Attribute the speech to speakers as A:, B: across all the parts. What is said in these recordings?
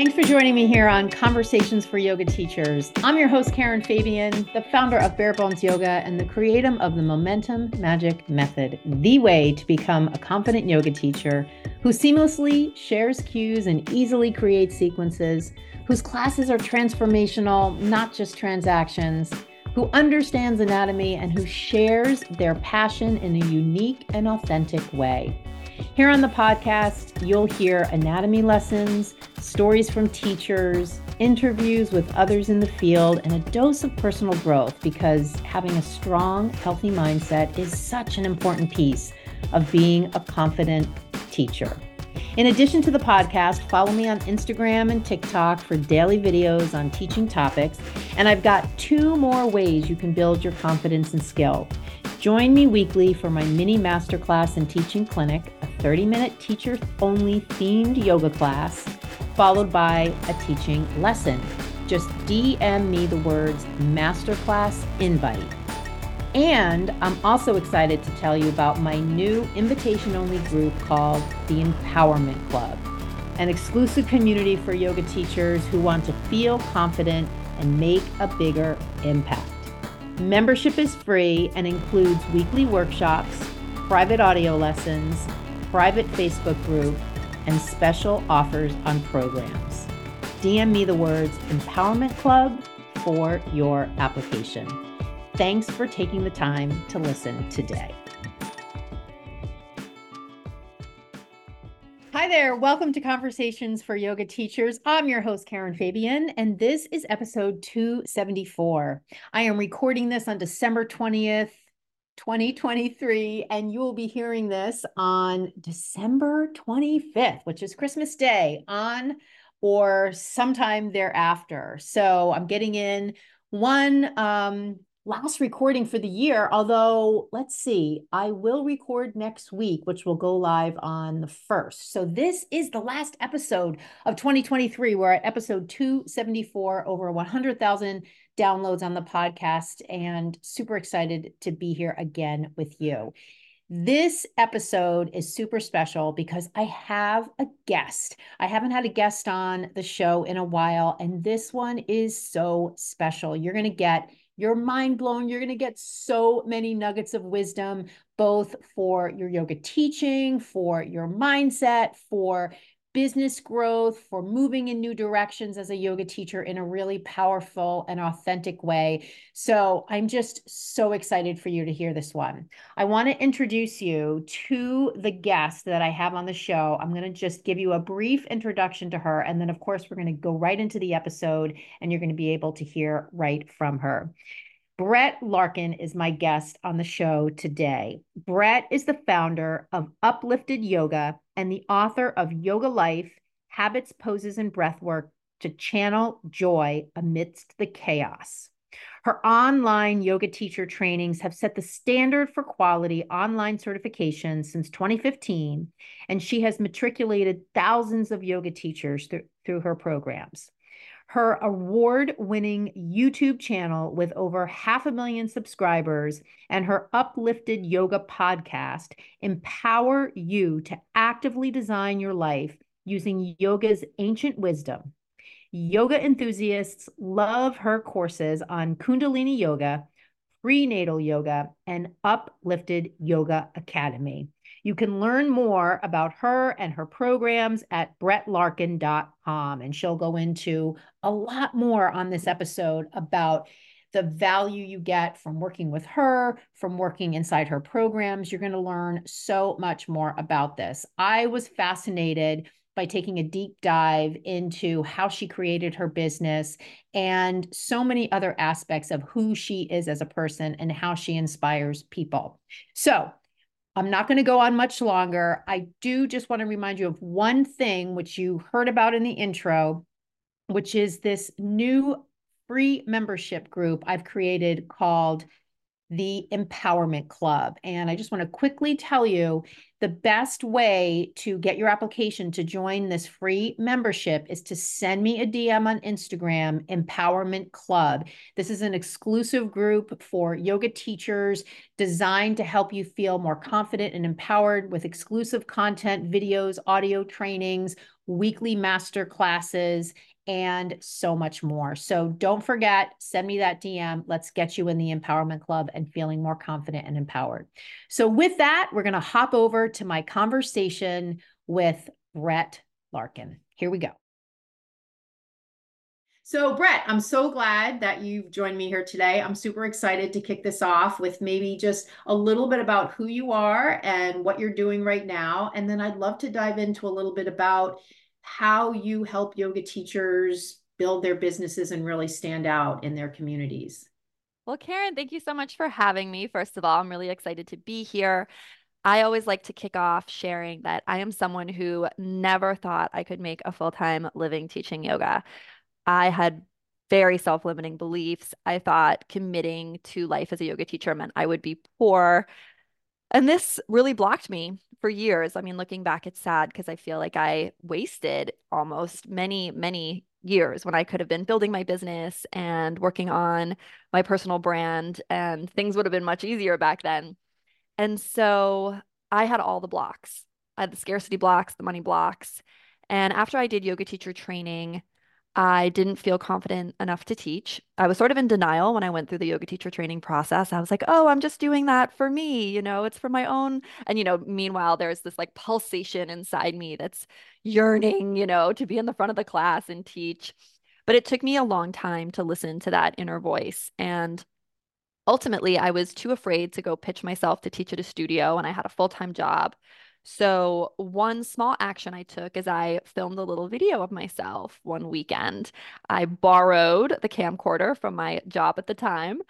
A: Thanks for joining me here on Conversations for Yoga Teachers. I'm your host, Karen Fabian, the founder of Bare Bones Yoga and the creator of the Momentum Magic Method, the way to become a confident yoga teacher who seamlessly shares cues and easily creates sequences, whose classes are transformational, not just transactions, who understands anatomy and who shares their passion in a unique and authentic way. Here on the podcast, you'll hear anatomy lessons, stories from teachers, interviews with others in the field, and a dose of personal growth because having a strong, healthy mindset is such an important piece of being a confident teacher. In addition to the podcast, follow me on Instagram and TikTok for daily videos on teaching topics. And I've got two more ways you can build your confidence and skill. Join me weekly for my mini masterclass and teaching clinic, a 30 minute teacher only themed yoga class, followed by a teaching lesson. Just DM me the words masterclass invite. And I'm also excited to tell you about my new invitation only group called the Empowerment Club, an exclusive community for yoga teachers who want to feel confident and make a bigger impact. Membership is free and includes weekly workshops, private audio lessons, private Facebook group, and special offers on programs. DM me the words Empowerment Club for your application. Thanks for taking the time to listen today. Hi there. Welcome to Conversations for Yoga Teachers. I'm your host, Karen Fabian, and this is episode 274. I am recording this on December 20th, 2023, and you will be hearing this on December 25th, which is Christmas Day, on or sometime thereafter. So I'm getting in one um, last recording for the year. Although, let's see, I will record next week, which will go live on the first. So, this is the last episode of 2023. We're at episode 274, over 100,000 downloads on the podcast, and super excited to be here again with you. This episode is super special because I have a guest. I haven't had a guest on the show in a while, and this one is so special. You're going to get you're mind blown. You're going to get so many nuggets of wisdom, both for your yoga teaching, for your mindset, for business growth, for moving in new directions as a yoga teacher in a really powerful and authentic way. So I'm just so excited for you to hear this one. I want to introduce you to the guest that I have on the show. I'm going to just give you a brief introduction to her. And then, of course, we're going to go right into the episode and you're going to be able to hear right from her. Brett Larkin is my guest on the show today. Brett is the founder of Uplifted Yoga and the author of Yoga Life Habits, Poses, and Breathwork to Channel Joy Amidst the Chaos. Her online yoga teacher trainings have set the standard for quality online certification since 2015, and she has matriculated thousands of yoga teachers th- through her programs her award winning YouTube channel with over half a million subscribers and her uplifted yoga podcast empower you to actively design your life using yoga's ancient wisdom. Yoga enthusiasts love her courses on Kundalini Yoga, prenatal yoga, and uplifted yoga academy. You can learn more about her and her programs at brettlarkin.com. And she'll go into a lot more on this episode about the value you get from working with her, from working inside her programs. You're going to learn so much more about this. I was fascinated by taking a deep dive into how she created her business and so many other aspects of who she is as a person and how she inspires people. So, I'm not going to go on much longer. I do just want to remind you of one thing which you heard about in the intro, which is this new free membership group I've created called the Empowerment Club. And I just want to quickly tell you the best way to get your application to join this free membership is to send me a DM on Instagram, Empowerment Club. This is an exclusive group for yoga teachers designed to help you feel more confident and empowered with exclusive content, videos, audio trainings, weekly master classes, and so much more. So don't forget, send me that DM. Let's get you in the Empowerment Club and feeling more confident and empowered. So, with that, we're going to hop over to my conversation with Brett Larkin. Here we go. So, Brett, I'm so glad that you've joined me here today. I'm super excited to kick this off with maybe just a little bit about who you are and what you're doing right now. And then I'd love to dive into a little bit about how you help yoga teachers build their businesses and really stand out in their communities.
B: Well, Karen, thank you so much for having me. First of all, I'm really excited to be here. I always like to kick off sharing that I am someone who never thought I could make a full time living teaching yoga. I had very self limiting beliefs. I thought committing to life as a yoga teacher meant I would be poor. And this really blocked me for years. I mean, looking back, it's sad because I feel like I wasted almost many, many years when I could have been building my business and working on my personal brand, and things would have been much easier back then. And so I had all the blocks. I had the scarcity blocks, the money blocks. And after I did yoga teacher training, I didn't feel confident enough to teach. I was sort of in denial when I went through the yoga teacher training process. I was like, oh, I'm just doing that for me. You know, it's for my own. And, you know, meanwhile, there's this like pulsation inside me that's yearning, you know, to be in the front of the class and teach. But it took me a long time to listen to that inner voice. And ultimately, I was too afraid to go pitch myself to teach at a studio, and I had a full time job. So, one small action I took is I filmed a little video of myself one weekend. I borrowed the camcorder from my job at the time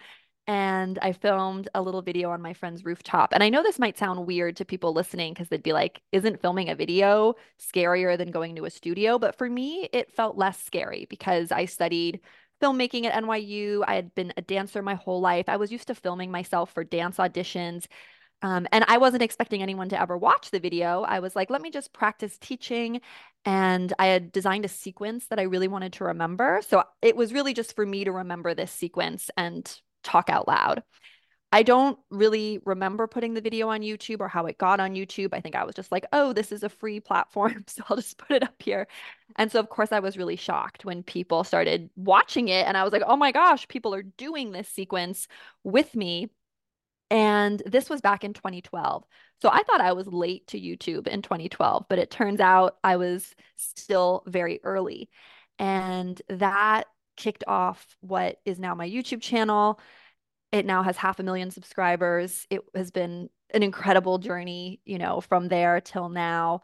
B: and I filmed a little video on my friend's rooftop. And I know this might sound weird to people listening because they'd be like, isn't filming a video scarier than going to a studio? But for me, it felt less scary because I studied filmmaking at NYU. I had been a dancer my whole life. I was used to filming myself for dance auditions. Um, and I wasn't expecting anyone to ever watch the video. I was like, let me just practice teaching. And I had designed a sequence that I really wanted to remember. So it was really just for me to remember this sequence and talk out loud. I don't really remember putting the video on YouTube or how it got on YouTube. I think I was just like, oh, this is a free platform. So I'll just put it up here. And so, of course, I was really shocked when people started watching it. And I was like, oh my gosh, people are doing this sequence with me. And this was back in 2012. So I thought I was late to YouTube in 2012, but it turns out I was still very early. And that kicked off what is now my YouTube channel. It now has half a million subscribers. It has been an incredible journey, you know, from there till now.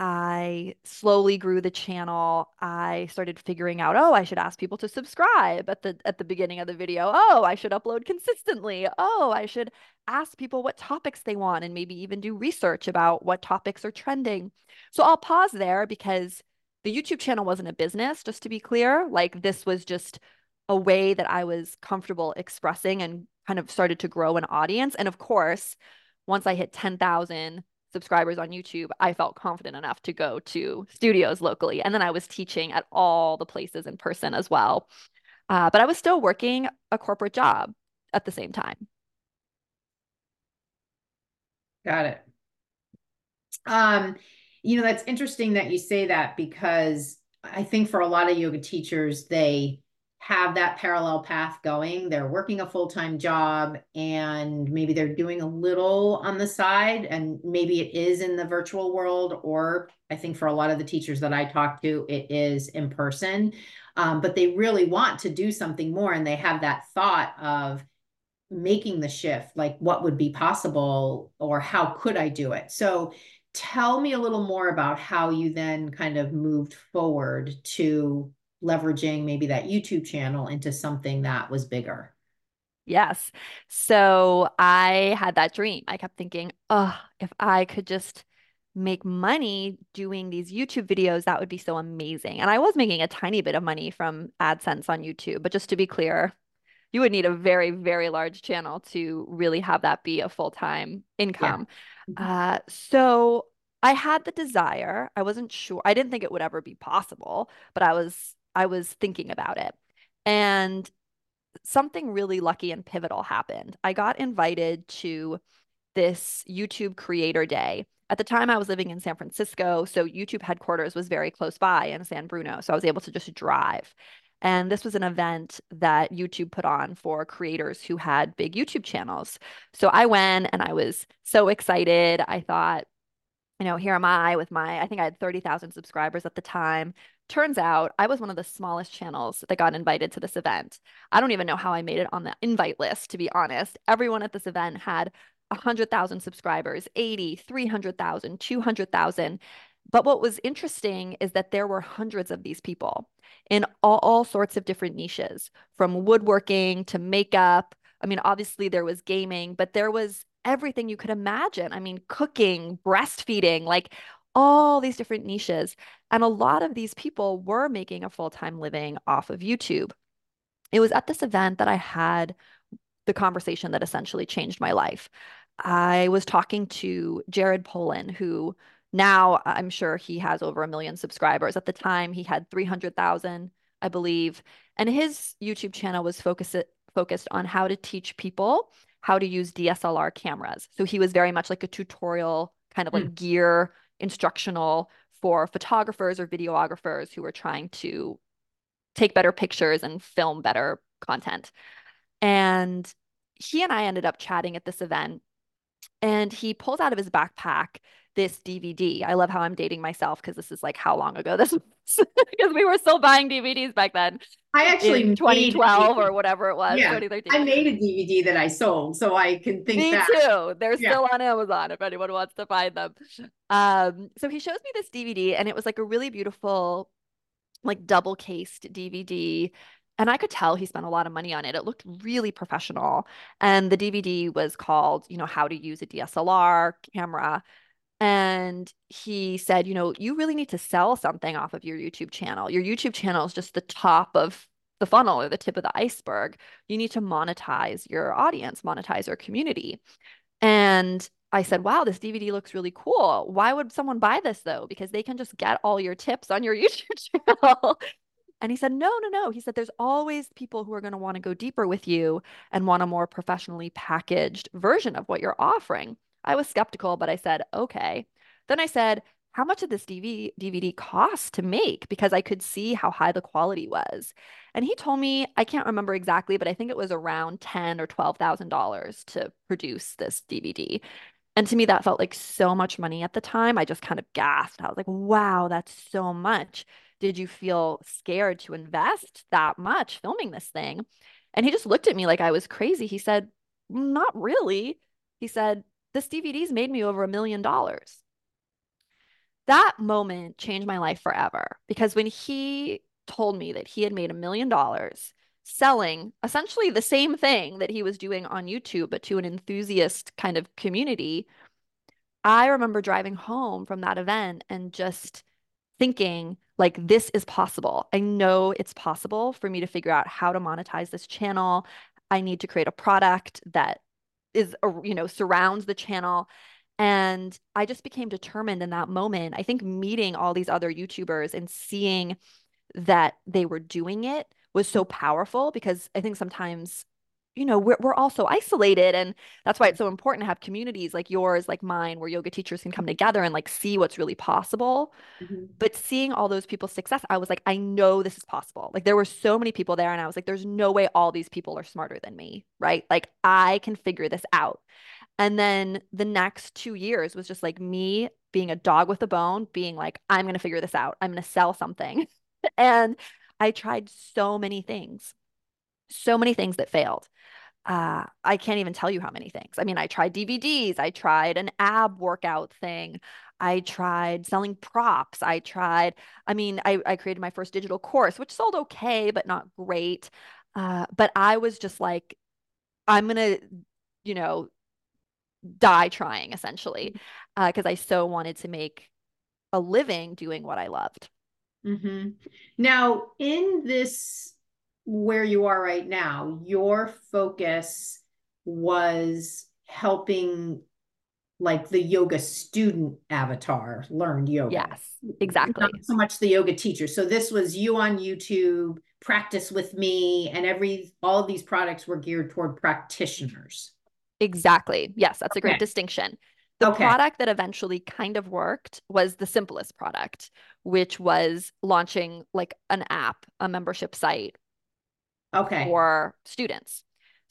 B: I slowly grew the channel. I started figuring out, oh, I should ask people to subscribe at the at the beginning of the video. Oh, I should upload consistently. Oh, I should ask people what topics they want and maybe even do research about what topics are trending. So I'll pause there because the YouTube channel wasn't a business, just to be clear. Like this was just a way that I was comfortable expressing and kind of started to grow an audience. And of course, once I hit 10,000 subscribers on YouTube, I felt confident enough to go to studios locally. And then I was teaching at all the places in person as well. Uh, but I was still working a corporate job at the same time.
A: Got it. Um, you know, that's interesting that you say that because I think for a lot of yoga teachers, they have that parallel path going. They're working a full time job and maybe they're doing a little on the side, and maybe it is in the virtual world, or I think for a lot of the teachers that I talk to, it is in person. Um, but they really want to do something more, and they have that thought of making the shift like what would be possible or how could I do it? So tell me a little more about how you then kind of moved forward to leveraging maybe that YouTube channel into something that was bigger?
B: Yes. So I had that dream. I kept thinking, oh, if I could just make money doing these YouTube videos, that would be so amazing. And I was making a tiny bit of money from AdSense on YouTube. But just to be clear, you would need a very, very large channel to really have that be a full-time income. Yeah. Uh, so I had the desire. I wasn't sure. I didn't think it would ever be possible, but I was I was thinking about it. And something really lucky and pivotal happened. I got invited to this YouTube creator day. At the time, I was living in San Francisco, so YouTube headquarters was very close by in San Bruno. So I was able to just drive. And this was an event that YouTube put on for creators who had big YouTube channels. So I went and I was so excited. I thought, you know, here am I with my, I think I had 30,000 subscribers at the time. Turns out I was one of the smallest channels that got invited to this event. I don't even know how I made it on the invite list, to be honest. Everyone at this event had 100,000 subscribers, 80, 300,000, 200,000. But what was interesting is that there were hundreds of these people in all, all sorts of different niches, from woodworking to makeup. I mean, obviously there was gaming, but there was everything you could imagine. I mean, cooking, breastfeeding, like all these different niches. And a lot of these people were making a full time living off of YouTube. It was at this event that I had the conversation that essentially changed my life. I was talking to Jared Polin, who now I'm sure he has over a million subscribers. At the time, he had 300,000, I believe. And his YouTube channel was focused, focused on how to teach people how to use DSLR cameras. So he was very much like a tutorial, kind of like mm. gear instructional for photographers or videographers who are trying to take better pictures and film better content. And he and I ended up chatting at this event. And he pulls out of his backpack this DVD. I love how I'm dating myself because this is like how long ago this was because we were still buying DVDs back then.
A: I actually
B: in 2012 or whatever it was.
A: Yeah, I made a DVD that I sold, so I can think
B: Me
A: back.
B: too. They're yeah. still on Amazon if anyone wants to find them. Um, so he shows me this DVD, and it was like a really beautiful, like double cased DVD. And I could tell he spent a lot of money on it. It looked really professional. And the DVD was called, you know, How to Use a DSLR Camera. And he said, you know, you really need to sell something off of your YouTube channel. Your YouTube channel is just the top of the funnel or the tip of the iceberg. You need to monetize your audience, monetize your community. And I said, wow, this DVD looks really cool. Why would someone buy this though? Because they can just get all your tips on your YouTube channel. And he said, no, no, no. He said, there's always people who are going to want to go deeper with you and want a more professionally packaged version of what you're offering. I was skeptical, but I said, okay. Then I said, how much did this DVD cost to make? Because I could see how high the quality was. And he told me, I can't remember exactly, but I think it was around ten or twelve thousand dollars to produce this DVD. And to me, that felt like so much money at the time. I just kind of gasped. I was like, wow, that's so much. Did you feel scared to invest that much filming this thing? And he just looked at me like I was crazy. He said, not really. He said, this DVD's made me over a million dollars. That moment changed my life forever because when he told me that he had made a million dollars selling essentially the same thing that he was doing on YouTube, but to an enthusiast kind of community, I remember driving home from that event and just thinking, like, this is possible. I know it's possible for me to figure out how to monetize this channel. I need to create a product that is you know surrounds the channel and I just became determined in that moment. I think meeting all these other YouTubers and seeing that they were doing it was so powerful because I think sometimes you know we're, we're all so isolated and that's why it's so important to have communities like yours like mine where yoga teachers can come together and like see what's really possible. Mm-hmm. but seeing all those people's success i was like i know this is possible. Like there were so many people there and i was like there's no way all these people are smarter than me right? Like i can figure this out. And then the next two years was just like me being a dog with a bone being like i'm going to figure this out. I'm going to sell something. And i tried so many things so many things that failed uh, I can't even tell you how many things. I mean, I tried DVDs, I tried an ab workout thing, I tried selling props, I tried, I mean, I, I created my first digital course, which sold okay, but not great. Uh, but I was just like, I'm gonna, you know, die trying essentially, uh, because mm-hmm. uh, I so wanted to make a living doing what I loved.
A: Mm-hmm. Now, in this where you are right now, your focus was helping like the yoga student avatar learned yoga.
B: Yes, exactly.
A: Not so much the yoga teacher. So this was you on YouTube, practice with me, and every all these products were geared toward practitioners.
B: Exactly. Yes, that's a great distinction. The okay. product that eventually kind of worked was the simplest product, which was launching like an app, a membership site
A: okay.
B: for students.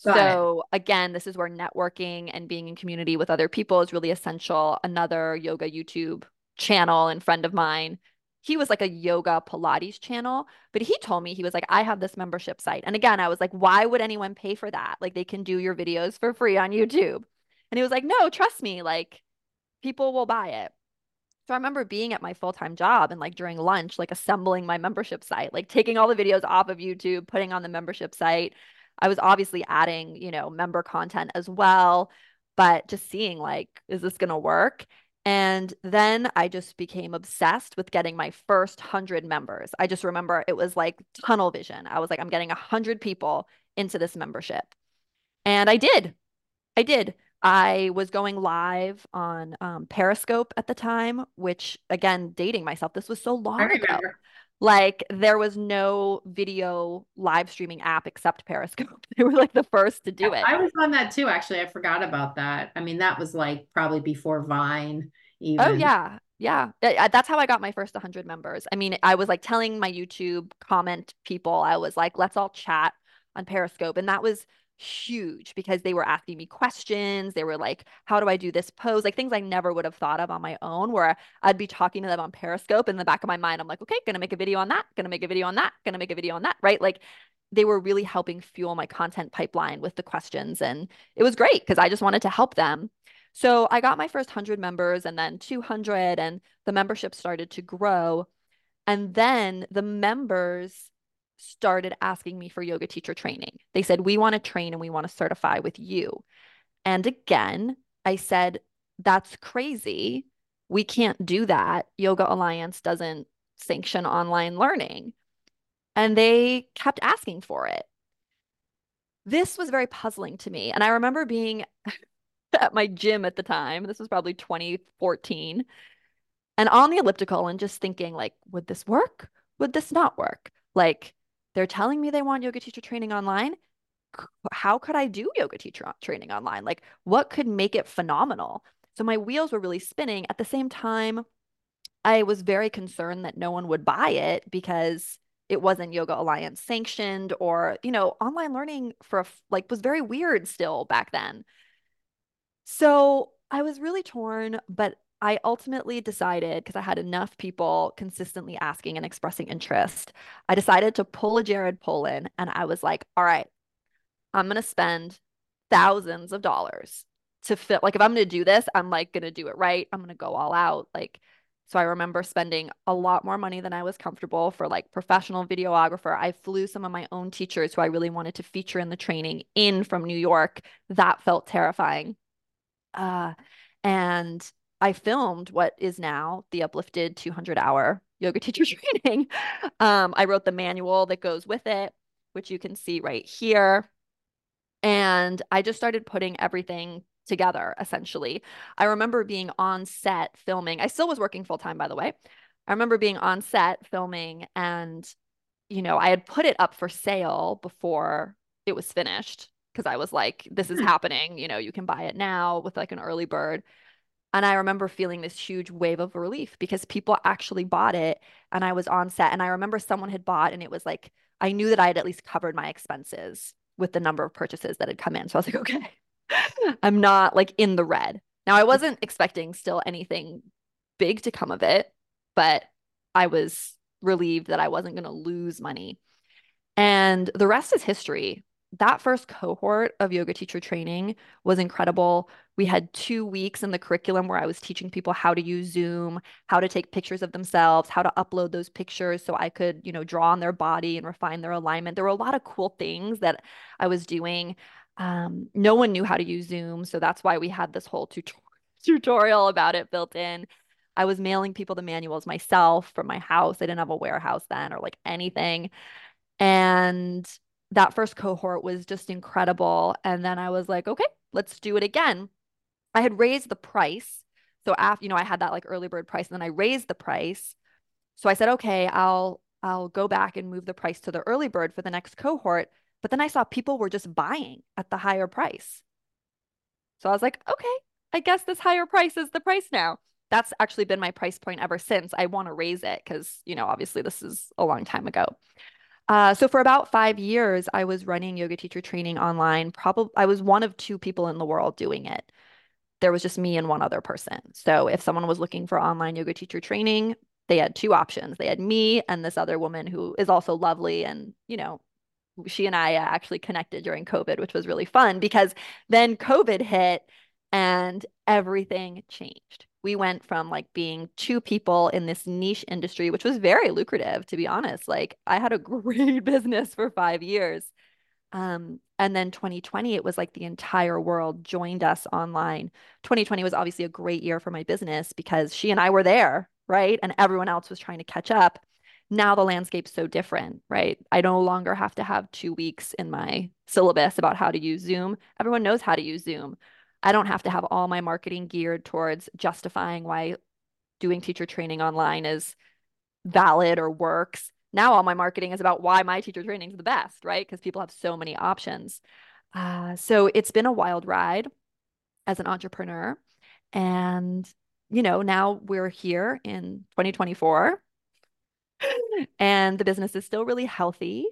B: Got so it. again, this is where networking and being in community with other people is really essential. Another yoga YouTube channel and friend of mine, he was like a yoga Pilates channel, but he told me he was like, I have this membership site. And again, I was like, why would anyone pay for that? Like they can do your videos for free on YouTube. And he was like, no, trust me, like people will buy it. So I remember being at my full-time job and like during lunch, like assembling my membership site, like taking all the videos off of YouTube, putting on the membership site. I was obviously adding, you know, member content as well, but just seeing like, is this going to work? And then I just became obsessed with getting my first 100 members. I just remember it was like tunnel vision. I was like, I'm getting 100 people into this membership. And I did. I did. I was going live on um, Periscope at the time, which again, dating myself, this was so long ago. Like there was no video live streaming app except Periscope. they were like the first to do it.
A: I was on that too, actually. I forgot about that. I mean, that was like probably before Vine. Oh, even.
B: Oh yeah. Yeah. That's how I got my first 100 members. I mean, I was like telling my YouTube comment people, I was like, let's all chat on Periscope. And that was huge because they were asking me questions. They were like, how do I do this pose? Like things I never would have thought of on my own, where I'd be talking to them on Periscope. In the back of my mind, I'm like, okay, gonna make a video on that, gonna make a video on that, gonna make a video on that, right? Like they were really helping fuel my content pipeline with the questions. And it was great because I just wanted to help them. So I got my first 100 members and then 200, and the membership started to grow. And then the members started asking me for yoga teacher training. They said, We want to train and we want to certify with you. And again, I said, That's crazy. We can't do that. Yoga Alliance doesn't sanction online learning. And they kept asking for it. This was very puzzling to me. And I remember being at my gym at the time. This was probably 2014. And on the elliptical and just thinking like, would this work? Would this not work? Like, they're telling me they want yoga teacher training online. How could I do yoga teacher training online? Like, what could make it phenomenal? So my wheels were really spinning. At the same time, I was very concerned that no one would buy it because it wasn't Yoga Alliance sanctioned or, you know, online learning for like was very weird still back then. So I was really torn, but I ultimately decided because I had enough people consistently asking and expressing interest, I decided to pull a Jared Polin and I was like, all right, I'm going to spend thousands of dollars to fit. Like, if I'm going to do this, I'm like going to do it right. I'm going to go all out. Like, so I remember spending a lot more money than I was comfortable for like professional videographer. I flew some of my own teachers who I really wanted to feature in the training in from New York. That felt terrifying. Uh, and I filmed what is now the uplifted 200 hour yoga teacher training. Um, I wrote the manual that goes with it, which you can see right here. And I just started putting everything together essentially. I remember being on set filming. I still was working full time, by the way. I remember being on set filming and, you know, I had put it up for sale before it was finished because I was like, this is hmm. happening. You know, you can buy it now with like an early bird. And I remember feeling this huge wave of relief because people actually bought it and I was on set. And I remember someone had bought and it was like, I knew that I had at least covered my expenses with the number of purchases that had come in. So I was like, okay, I'm not like in the red. Now, I wasn't expecting still anything big to come of it, but I was relieved that I wasn't going to lose money. And the rest is history that first cohort of yoga teacher training was incredible. We had two weeks in the curriculum where I was teaching people how to use Zoom, how to take pictures of themselves, how to upload those pictures so I could, you know, draw on their body and refine their alignment. There were a lot of cool things that I was doing. Um, no one knew how to use Zoom. So that's why we had this whole tutorial tutorial about it built in. I was mailing people the manuals myself from my house. I didn't have a warehouse then or like anything. And that first cohort was just incredible. And then I was like, okay, let's do it again. I had raised the price. So after, you know, I had that like early bird price and then I raised the price. So I said, okay, I'll I'll go back and move the price to the early bird for the next cohort. But then I saw people were just buying at the higher price. So I was like, okay, I guess this higher price is the price now. That's actually been my price point ever since. I want to raise it because, you know, obviously this is a long time ago. Uh, so for about five years, I was running yoga teacher training online. Probably I was one of two people in the world doing it. There was just me and one other person. So if someone was looking for online yoga teacher training, they had two options. They had me and this other woman who is also lovely and, you know, she and I actually connected during COVID, which was really fun because then COVID hit and everything changed. We went from like being two people in this niche industry, which was very lucrative, to be honest. Like I had a great business for five years. Um, and then 2020, it was like the entire world joined us online. 2020 was obviously a great year for my business because she and I were there, right? And everyone else was trying to catch up now the landscape's so different, right? I no longer have to have two weeks in my syllabus about how to use Zoom. Everyone knows how to use Zoom. I don't have to have all my marketing geared towards justifying why doing teacher training online is valid or works. Now all my marketing is about why my teacher training is the best, right? Because people have so many options. Uh, so it's been a wild ride as an entrepreneur. And, you know, now we're here in 2024 and the business is still really healthy.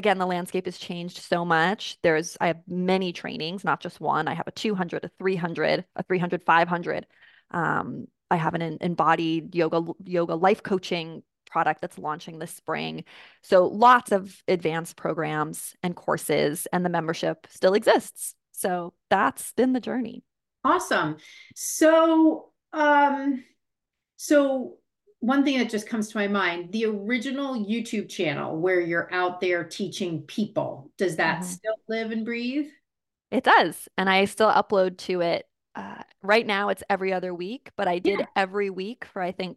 B: Again, the landscape has changed so much. There's, I have many trainings, not just one. I have a 200, a 300, a 300, 500. Um, I have an embodied yoga, yoga life coaching product that's launching this spring. So lots of advanced programs and courses, and the membership still exists. So that's been the journey.
A: Awesome. So, um, so one thing that just comes to my mind the original YouTube channel where you're out there teaching people, does that mm-hmm. still live and breathe?
B: It does. And I still upload to it. Uh, right now, it's every other week, but I did yeah. every week for, I think,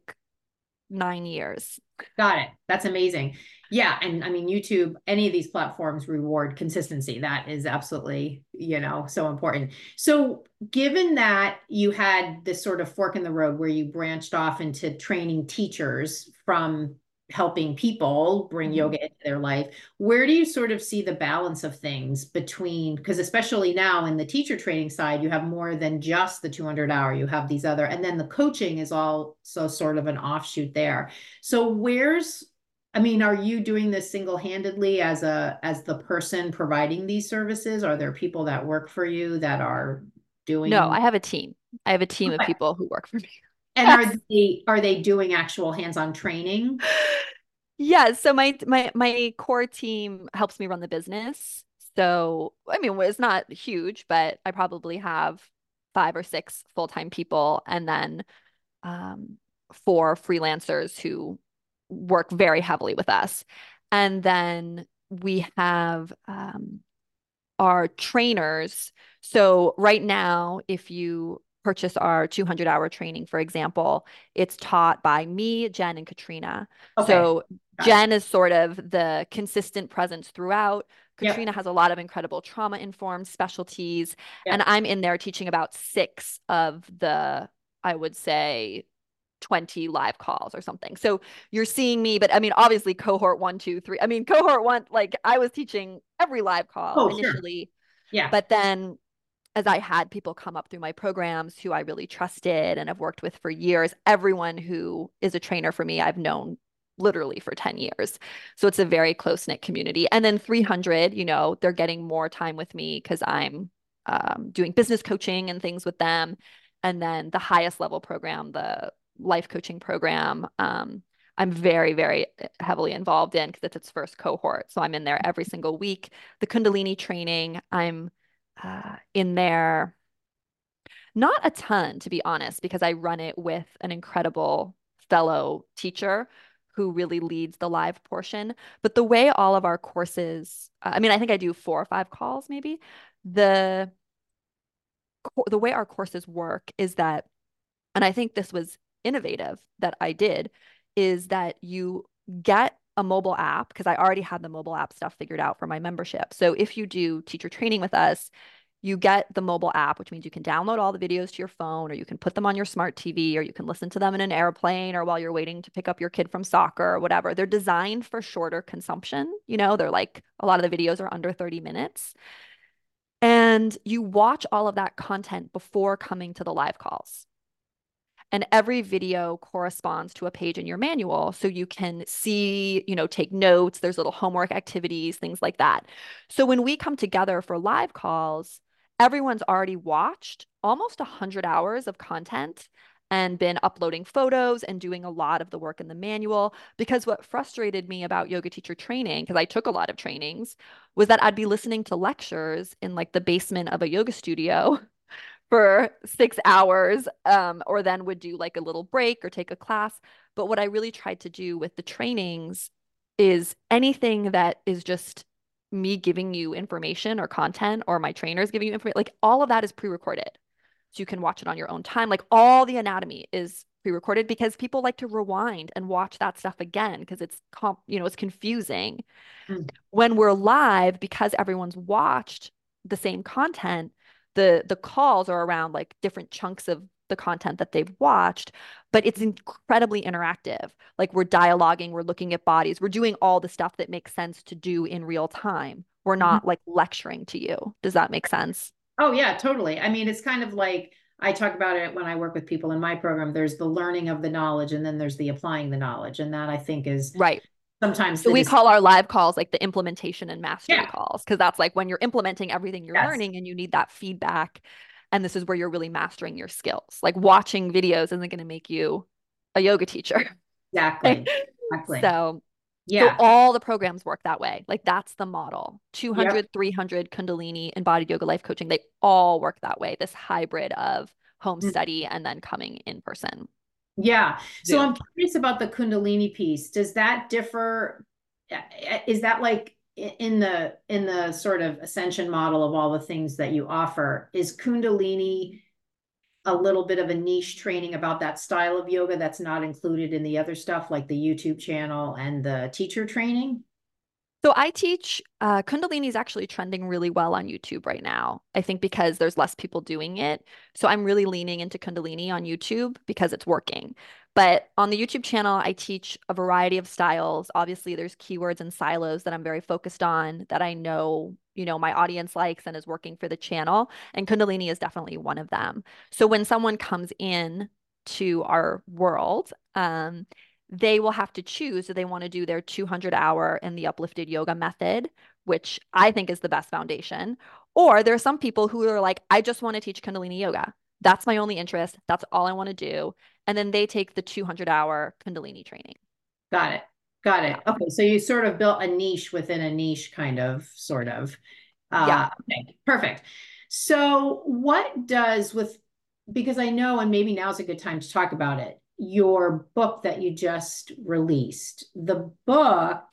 B: nine years.
A: Got it. That's amazing. Yeah. And I mean, YouTube, any of these platforms reward consistency. That is absolutely, you know, so important. So, given that you had this sort of fork in the road where you branched off into training teachers from helping people bring mm-hmm. yoga into their life where do you sort of see the balance of things between because especially now in the teacher training side you have more than just the 200 hour you have these other and then the coaching is also sort of an offshoot there so where's i mean are you doing this single-handedly as a as the person providing these services are there people that work for you that are doing
B: no i have a team i have a team okay. of people who work for me
A: and are they are they doing actual hands-on training?
B: Yeah, so my my my core team helps me run the business. So, I mean, it's not huge, but I probably have five or six full-time people and then um, four freelancers who work very heavily with us. And then we have um, our trainers. So right now, if you purchase our 200 hour training, for example, it's taught by me, Jen, and Katrina. Okay. So Got Jen it. is sort of the consistent presence throughout. Katrina yep. has a lot of incredible trauma informed specialties. Yep. And I'm in there teaching about six of the, I would say, 20 live calls or something. So you're seeing me, but I mean, obviously, cohort one, two, three. I mean, cohort one, like I was teaching every live call oh, initially. Sure. Yeah. But then as I had people come up through my programs who I really trusted and have worked with for years, everyone who is a trainer for me, I've known literally for 10 years. So it's a very close knit community. And then 300, you know, they're getting more time with me because I'm um, doing business coaching and things with them. And then the highest level program, the life coaching program, um, I'm very, very heavily involved in because it's its first cohort. So I'm in there every single week. The Kundalini training, I'm uh, in there. Not a ton, to be honest, because I run it with an incredible fellow teacher who really leads the live portion. But the way all of our courses, I mean, I think I do four or five calls maybe. The the way our courses work is that, and I think this was innovative that I did, is that you get a mobile app because I already had the mobile app stuff figured out for my membership. So if you do teacher training with us, you get the mobile app, which means you can download all the videos to your phone, or you can put them on your smart TV, or you can listen to them in an airplane, or while you're waiting to pick up your kid from soccer or whatever. They're designed for shorter consumption. You know, they're like a lot of the videos are under 30 minutes. And you watch all of that content before coming to the live calls. And every video corresponds to a page in your manual. So you can see, you know, take notes, there's little homework activities, things like that. So when we come together for live calls, everyone's already watched almost 100 hours of content and been uploading photos and doing a lot of the work in the manual. Because what frustrated me about yoga teacher training, because I took a lot of trainings, was that I'd be listening to lectures in like the basement of a yoga studio for six hours, um, or then would do like a little break or take a class. But what I really tried to do with the trainings is anything that is just me giving you information or content or my trainers giving you information, like all of that is pre-recorded. So you can watch it on your own time. Like all the anatomy is pre-recorded because people like to rewind and watch that stuff again because it's comp, you know, it's confusing. Mm. When we're live, because everyone's watched the same content, the the calls are around like different chunks of the content that they've watched, but it's incredibly interactive. Like we're dialoguing, we're looking at bodies, we're doing all the stuff that makes sense to do in real time. We're not mm-hmm. like lecturing to you. Does that make sense?
A: Oh, yeah, totally. I mean, it's kind of like I talk about it when I work with people in my program. There's the learning of the knowledge and then there's the applying the knowledge. And that I think is
B: right.
A: Sometimes
B: so we call our live calls like the implementation and mastery yeah. calls because that's like when you're implementing everything you're yes. learning and you need that feedback and this is where you're really mastering your skills. Like watching videos isn't going to make you a yoga teacher.
A: Exactly. Exactly.
B: so, yeah. So all the programs work that way. Like that's the model. 200, yep. 300 Kundalini embodied yoga life coaching, they all work that way. This hybrid of home mm-hmm. study and then coming in person.
A: Yeah. So yeah. I'm curious about the Kundalini piece. Does that differ? Is that like in the in the sort of ascension model of all the things that you offer is kundalini a little bit of a niche training about that style of yoga that's not included in the other stuff like the youtube channel and the teacher training
B: so I teach uh, Kundalini is actually trending really well on YouTube right now. I think because there's less people doing it. So I'm really leaning into Kundalini on YouTube because it's working. But on the YouTube channel, I teach a variety of styles. Obviously, there's keywords and silos that I'm very focused on that I know, you know, my audience likes and is working for the channel. And Kundalini is definitely one of them. So when someone comes in to our world, um, they will have to choose do they want to do their 200 hour in the uplifted yoga method, which I think is the best foundation. Or there are some people who are like, I just want to teach Kundalini yoga. That's my only interest. That's all I want to do. And then they take the 200 hour kundalini training.
A: Got it. Got it. Okay so you sort of built a niche within a niche kind of sort of. Uh, yeah. okay perfect. So what does with because i know and maybe now's a good time to talk about it your book that you just released. The book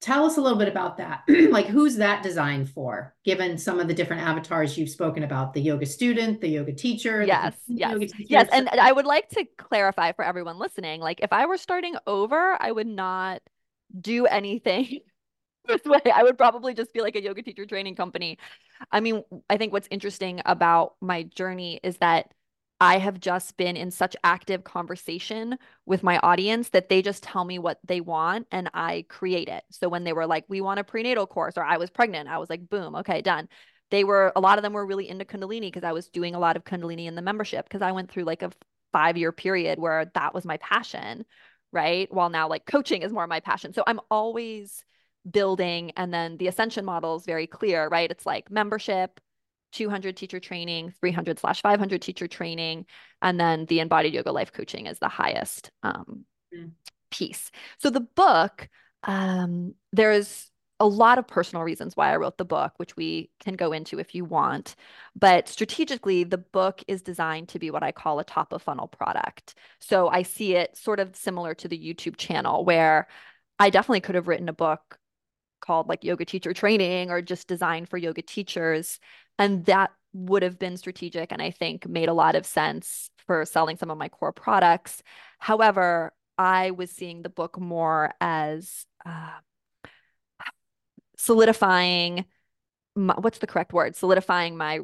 A: tell us a little bit about that. Like who's that designed for given some of the different avatars you've spoken about? The yoga student the yoga teacher
B: yes yes. teacher. yes and i would like to clarify for everyone listening like if i were starting over i would not do anything this way. I would probably just be like a yoga teacher training company. I mean i think what's interesting about my journey is that I have just been in such active conversation with my audience that they just tell me what they want and I create it. So when they were like, we want a prenatal course or I was pregnant, I was like, boom, okay, done. They were, a lot of them were really into Kundalini because I was doing a lot of Kundalini in the membership because I went through like a five year period where that was my passion, right? While now like coaching is more my passion. So I'm always building. And then the ascension model is very clear, right? It's like membership, 200 teacher training, 300 slash 500 teacher training, and then the embodied yoga life coaching is the highest um, mm. piece. So the book, um, there's a lot of personal reasons why I wrote the book, which we can go into if you want. But strategically, the book is designed to be what I call a top of funnel product. So I see it sort of similar to the YouTube channel, where I definitely could have written a book called like yoga teacher training or just designed for yoga teachers and that would have been strategic and I think made a lot of sense for selling some of my core products. However, I was seeing the book more as uh, solidifying my, what's the correct word? Solidifying my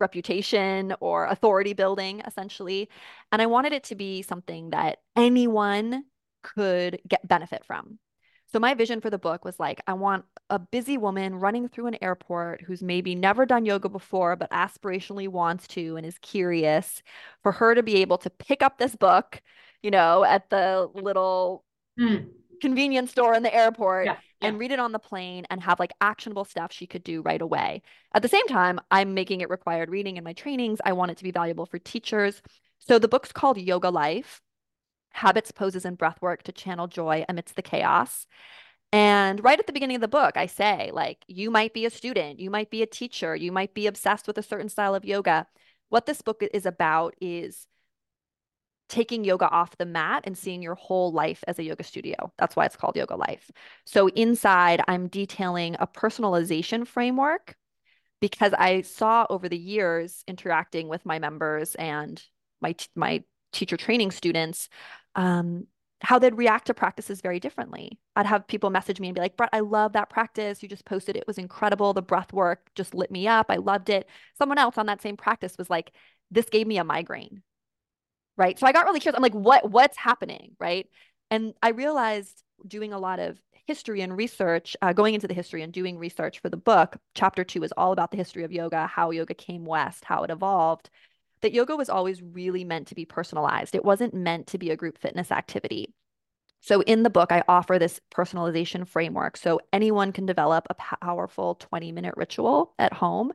B: reputation or authority building, essentially. And I wanted it to be something that anyone could get benefit from. So my vision for the book was like, I want a busy woman running through an airport who's maybe never done yoga before, but aspirationally wants to and is curious for her to be able to pick up this book, you know, at the little mm. convenience store in the airport yeah, yeah. and read it on the plane and have like actionable stuff she could do right away. At the same time, I'm making it required reading in my trainings. I want it to be valuable for teachers. So the book's called Yoga Life habits, poses, and breath work to channel joy amidst the chaos. And right at the beginning of the book, I say, like, you might be a student, you might be a teacher, you might be obsessed with a certain style of yoga. What this book is about is taking yoga off the mat and seeing your whole life as a yoga studio. That's why it's called Yoga Life. So inside, I'm detailing a personalization framework because I saw over the years interacting with my members and my my teacher training students um, how they'd react to practices very differently. I'd have people message me and be like, Brett, I love that practice. You just posted it was incredible. The breath work just lit me up. I loved it. Someone else on that same practice was like, this gave me a migraine. Right. So I got really curious. I'm like, what what's happening? Right. And I realized doing a lot of history and research, uh, going into the history and doing research for the book, chapter two is all about the history of yoga, how yoga came west, how it evolved that yoga was always really meant to be personalized. It wasn't meant to be a group fitness activity. So in the book, I offer this personalization framework so anyone can develop a powerful 20 minute ritual at home.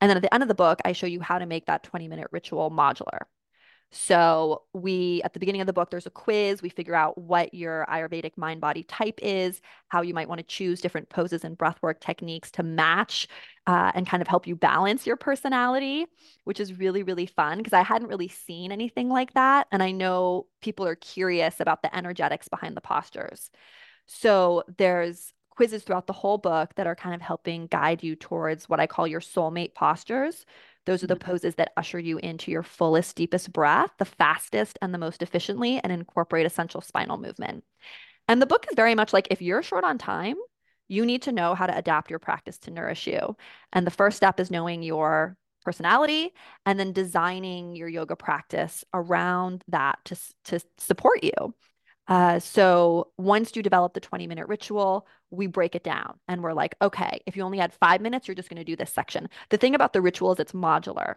B: And then at the end of the book, I show you how to make that 20 minute ritual modular. So we at the beginning of the book, there's a quiz. We figure out what your Ayurvedic mind body type is, how you might want to choose different poses and breathwork techniques to match uh, and kind of help you balance your personality, which is really, really fun because I hadn't really seen anything like that. And I know people are curious about the energetics behind the postures. So there's quizzes throughout the whole book that are kind of helping guide you towards what I call your soulmate postures, those are the mm-hmm. poses that usher you into your fullest, deepest breath, the fastest and the most efficiently, and incorporate essential spinal movement. And the book is very much like if you're short on time, you need to know how to adapt your practice to nourish you. And the first step is knowing your personality and then designing your yoga practice around that to, to support you. Uh, so once you develop the 20 minute ritual, we break it down and we're like, okay, if you only had five minutes, you're just going to do this section. The thing about the ritual is it's modular.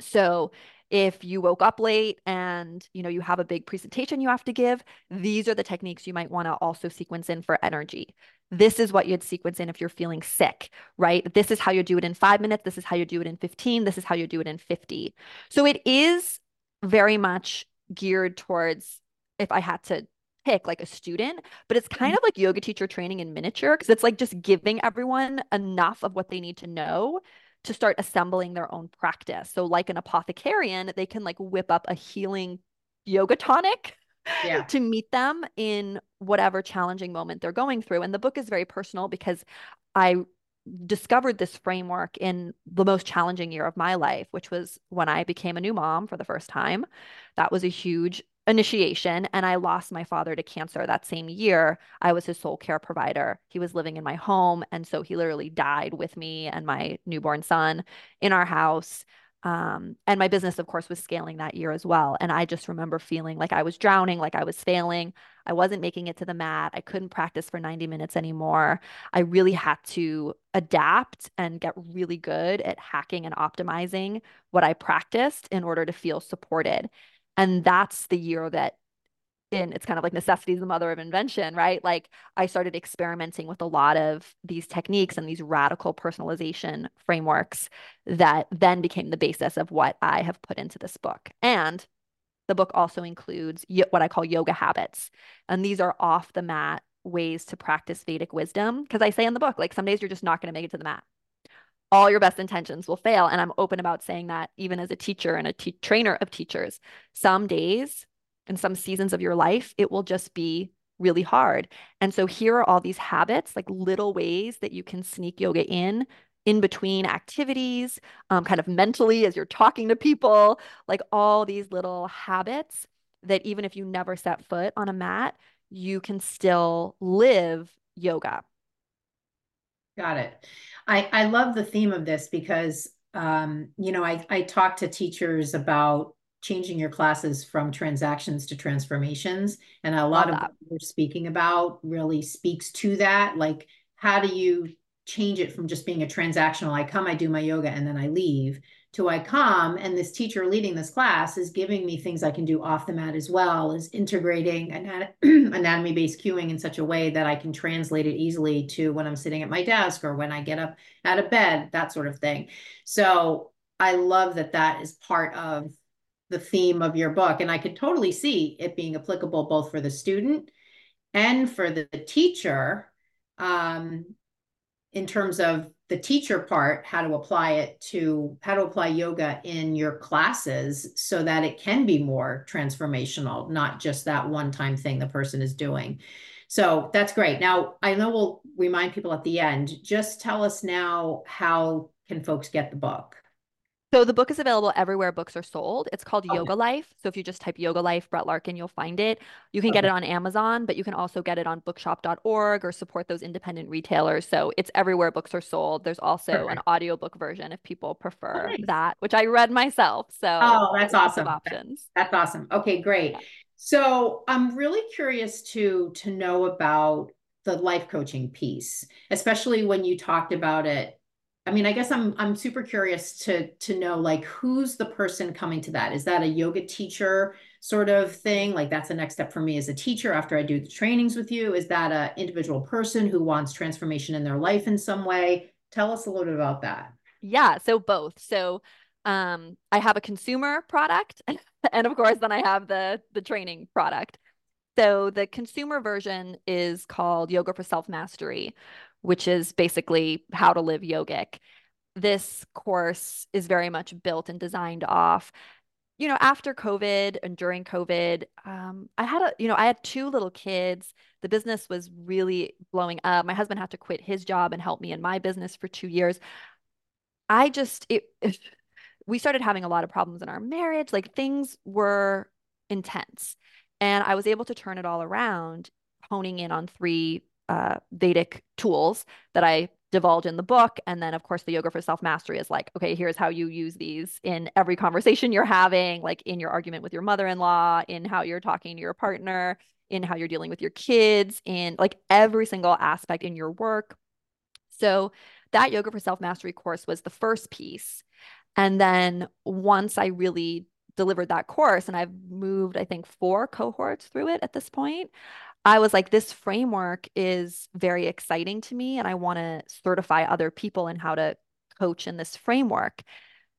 B: So if you woke up late and you know you have a big presentation you have to give, these are the techniques you might want to also sequence in for energy. This is what you'd sequence in if you're feeling sick, right? This is how you do it in five minutes. This is how you do it in 15. This is how you do it in 50. So it is very much geared towards if I had to pick like a student, but it's kind mm-hmm. of like yoga teacher training in miniature because it's like just giving everyone enough of what they need to know to start assembling their own practice. So like an apothecarian, they can like whip up a healing yoga tonic yeah. to meet them in whatever challenging moment they're going through. And the book is very personal because I discovered this framework in the most challenging year of my life, which was when I became a new mom for the first time. That was a huge initiation and I lost my father to cancer that same year. I was his sole care provider. He was living in my home. And so he literally died with me and my newborn son in our house. Um, and my business, of course, was scaling that year as well. And I just remember feeling like I was drowning, like I was failing. I wasn't making it to the mat. I couldn't practice for 90 minutes anymore. I really had to adapt and get really good at hacking and optimizing what I practiced in order to feel supported. And that's the year that in it's kind of like necessity is the mother of invention, right? Like I started experimenting with a lot of these techniques and these radical personalization frameworks that then became the basis of what I have put into this book. And the book also includes what I call yoga habits. And these are off the mat ways to practice Vedic wisdom. Because I say in the book, like some days you're just not going to make it to the mat all your best intentions will fail. And I'm open about saying that even as a teacher and a te- trainer of teachers. Some days and some seasons of your life, it will just be really hard. And so here are all these habits, like little ways that you can sneak yoga in in between activities, um, kind of mentally as you're talking to people, like all these little habits that even if you never set foot on a mat, you can still live yoga.
A: Got it. I, I love the theme of this because, um, you know, I, I talk to teachers about changing your classes from transactions to transformations. And a lot of what we're speaking about really speaks to that. Like, how do you change it from just being a transactional, I come, I do my yoga, and then I leave, to I come and this teacher leading this class is giving me things I can do off the mat as well, is integrating anatomy based cueing in such a way that I can translate it easily to when I'm sitting at my desk or when I get up out of bed, that sort of thing. So I love that that is part of the theme of your book. And I could totally see it being applicable both for the student and for the teacher um, in terms of the teacher part, how to apply it to how to apply yoga in your classes so that it can be more transformational, not just that one time thing the person is doing. So that's great. Now, I know we'll remind people at the end, just tell us now how can folks get the book?
B: So the book is available everywhere books are sold. It's called. Yoga Life. So if you just type Yoga Life Brett Larkin, you'll find it. You can okay. get it on Amazon, but you can also get it on bookshop.org or support those independent retailers. So it's everywhere books are sold. There's also Perfect. an audiobook version if people prefer nice. that, which I read myself. So
A: Oh, that's awesome. options. That's awesome. Okay, great. So I'm really curious to to know about the life coaching piece, especially when you talked about it I mean, I guess I'm I'm super curious to to know like who's the person coming to that? Is that a yoga teacher sort of thing? Like that's the next step for me as a teacher after I do the trainings with you? Is that a individual person who wants transformation in their life in some way? Tell us a little bit about that.
B: Yeah, so both. So um I have a consumer product and of course then I have the the training product. So the consumer version is called Yoga for Self Mastery, which is basically how to live yogic. This course is very much built and designed off you know, after COVID and during COVID, um, I had a, you know, I had two little kids. The business was really blowing up. My husband had to quit his job and help me in my business for two years. I just, it, it, we started having a lot of problems in our marriage. Like things were intense. And I was able to turn it all around, honing in on three uh, Vedic tools that I divulge in the book. And then, of course, the yoga for self mastery is like, okay, here's how you use these in every conversation you're having, like in your argument with your mother in law, in how you're talking to your partner, in how you're dealing with your kids, in like every single aspect in your work. So, that yoga for self mastery course was the first piece. And then once I really delivered that course, and I've moved, I think, four cohorts through it at this point, I was like, this framework is very exciting to me, and I want to certify other people in how to coach in this framework.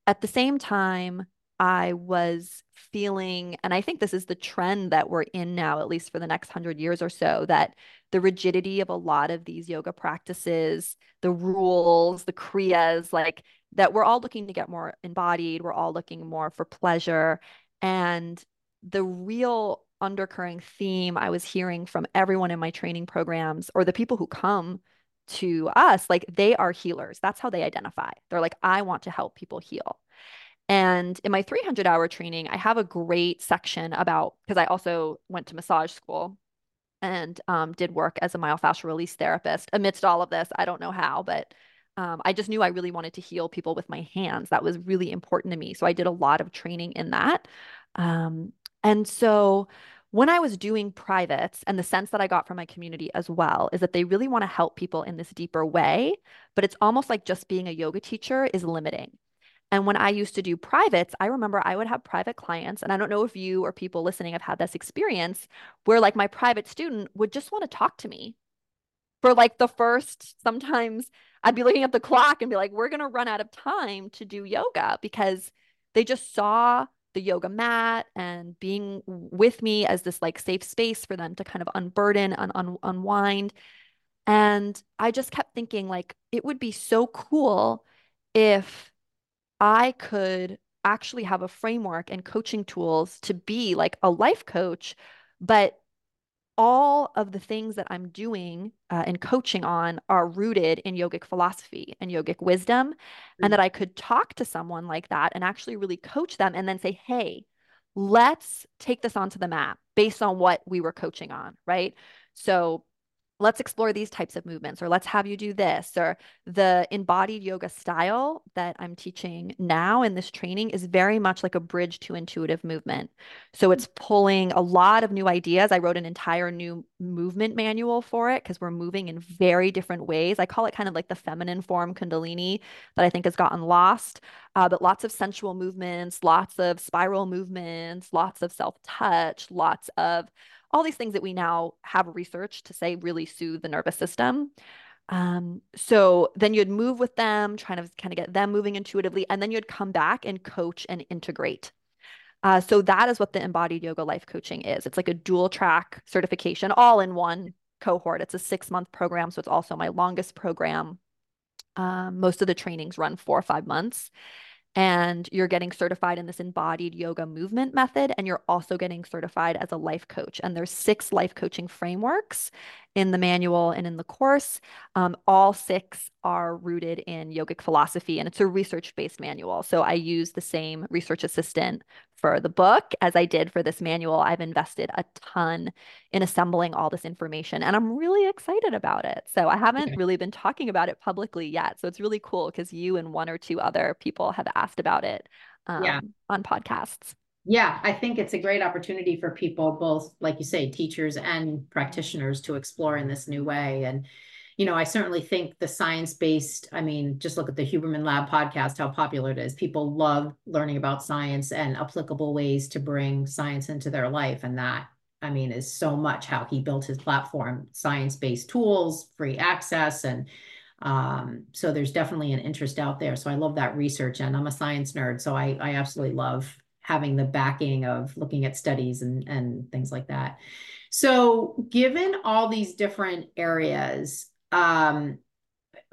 B: At the same time, I was feeling, and I think this is the trend that we're in now, at least for the next hundred years or so, that the rigidity of a lot of these yoga practices, the rules, the kriyas, like that we're all looking to get more embodied, we're all looking more for pleasure. And the real undercurrent theme I was hearing from everyone in my training programs or the people who come to us, like they are healers. That's how they identify. They're like, I want to help people heal. And in my 300 hour training, I have a great section about because I also went to massage school and um, did work as a myofascial release therapist amidst all of this. I don't know how, but um, I just knew I really wanted to heal people with my hands. That was really important to me. So I did a lot of training in that. Um, and so when I was doing privates, and the sense that I got from my community as well is that they really want to help people in this deeper way, but it's almost like just being a yoga teacher is limiting. And when I used to do privates, I remember I would have private clients, and I don't know if you or people listening have had this experience where like my private student would just want to talk to me for like the first, sometimes I'd be looking at the clock and be like, we're going to run out of time to do yoga because they just saw the yoga mat and being with me as this like safe space for them to kind of unburden and un- unwind. And I just kept thinking like it would be so cool if I could actually have a framework and coaching tools to be like a life coach, but all of the things that I'm doing uh, and coaching on are rooted in yogic philosophy and yogic wisdom, mm-hmm. and that I could talk to someone like that and actually really coach them and then say, hey, let's take this onto the map based on what we were coaching on, right? So let's explore these types of movements or let's have you do this or the embodied yoga style that i'm teaching now in this training is very much like a bridge to intuitive movement. So it's pulling a lot of new ideas. I wrote an entire new movement manual for it because we're moving in very different ways. I call it kind of like the feminine form kundalini that i think has gotten lost uh, but lots of sensual movements lots of spiral movements lots of self-touch lots of all these things that we now have research to say really soothe the nervous system. Um, so then you'd move with them, trying to kind of get them moving intuitively, and then you'd come back and coach and integrate. Uh, so that is what the embodied yoga life coaching is. It's like a dual track certification, all in one cohort. It's a six month program, so it's also my longest program. Um, most of the trainings run four or five months and you're getting certified in this embodied yoga movement method and you're also getting certified as a life coach. And there's six life coaching frameworks in the manual and in the course. Um, all six are rooted in yogic philosophy and it's a research based manual. So i use the same research assistant for the book as I did for this manual. I've invested a ton in assembling all this information and I'm really excited about it. So I haven't really been talking about it publicly yet. So it's really cool because you and one or two other people have asked about it um, yeah. on podcasts.
A: Yeah, I think it's a great opportunity for people, both like you say, teachers and practitioners, to explore in this new way. And you know, I certainly think the science based, I mean, just look at the Huberman Lab podcast, how popular it is. People love learning about science and applicable ways to bring science into their life. And that, I mean, is so much how he built his platform science based tools, free access. And um, so there's definitely an interest out there. So I love that research. And I'm a science nerd. So I, I absolutely love having the backing of looking at studies and, and things like that. So, given all these different areas, um,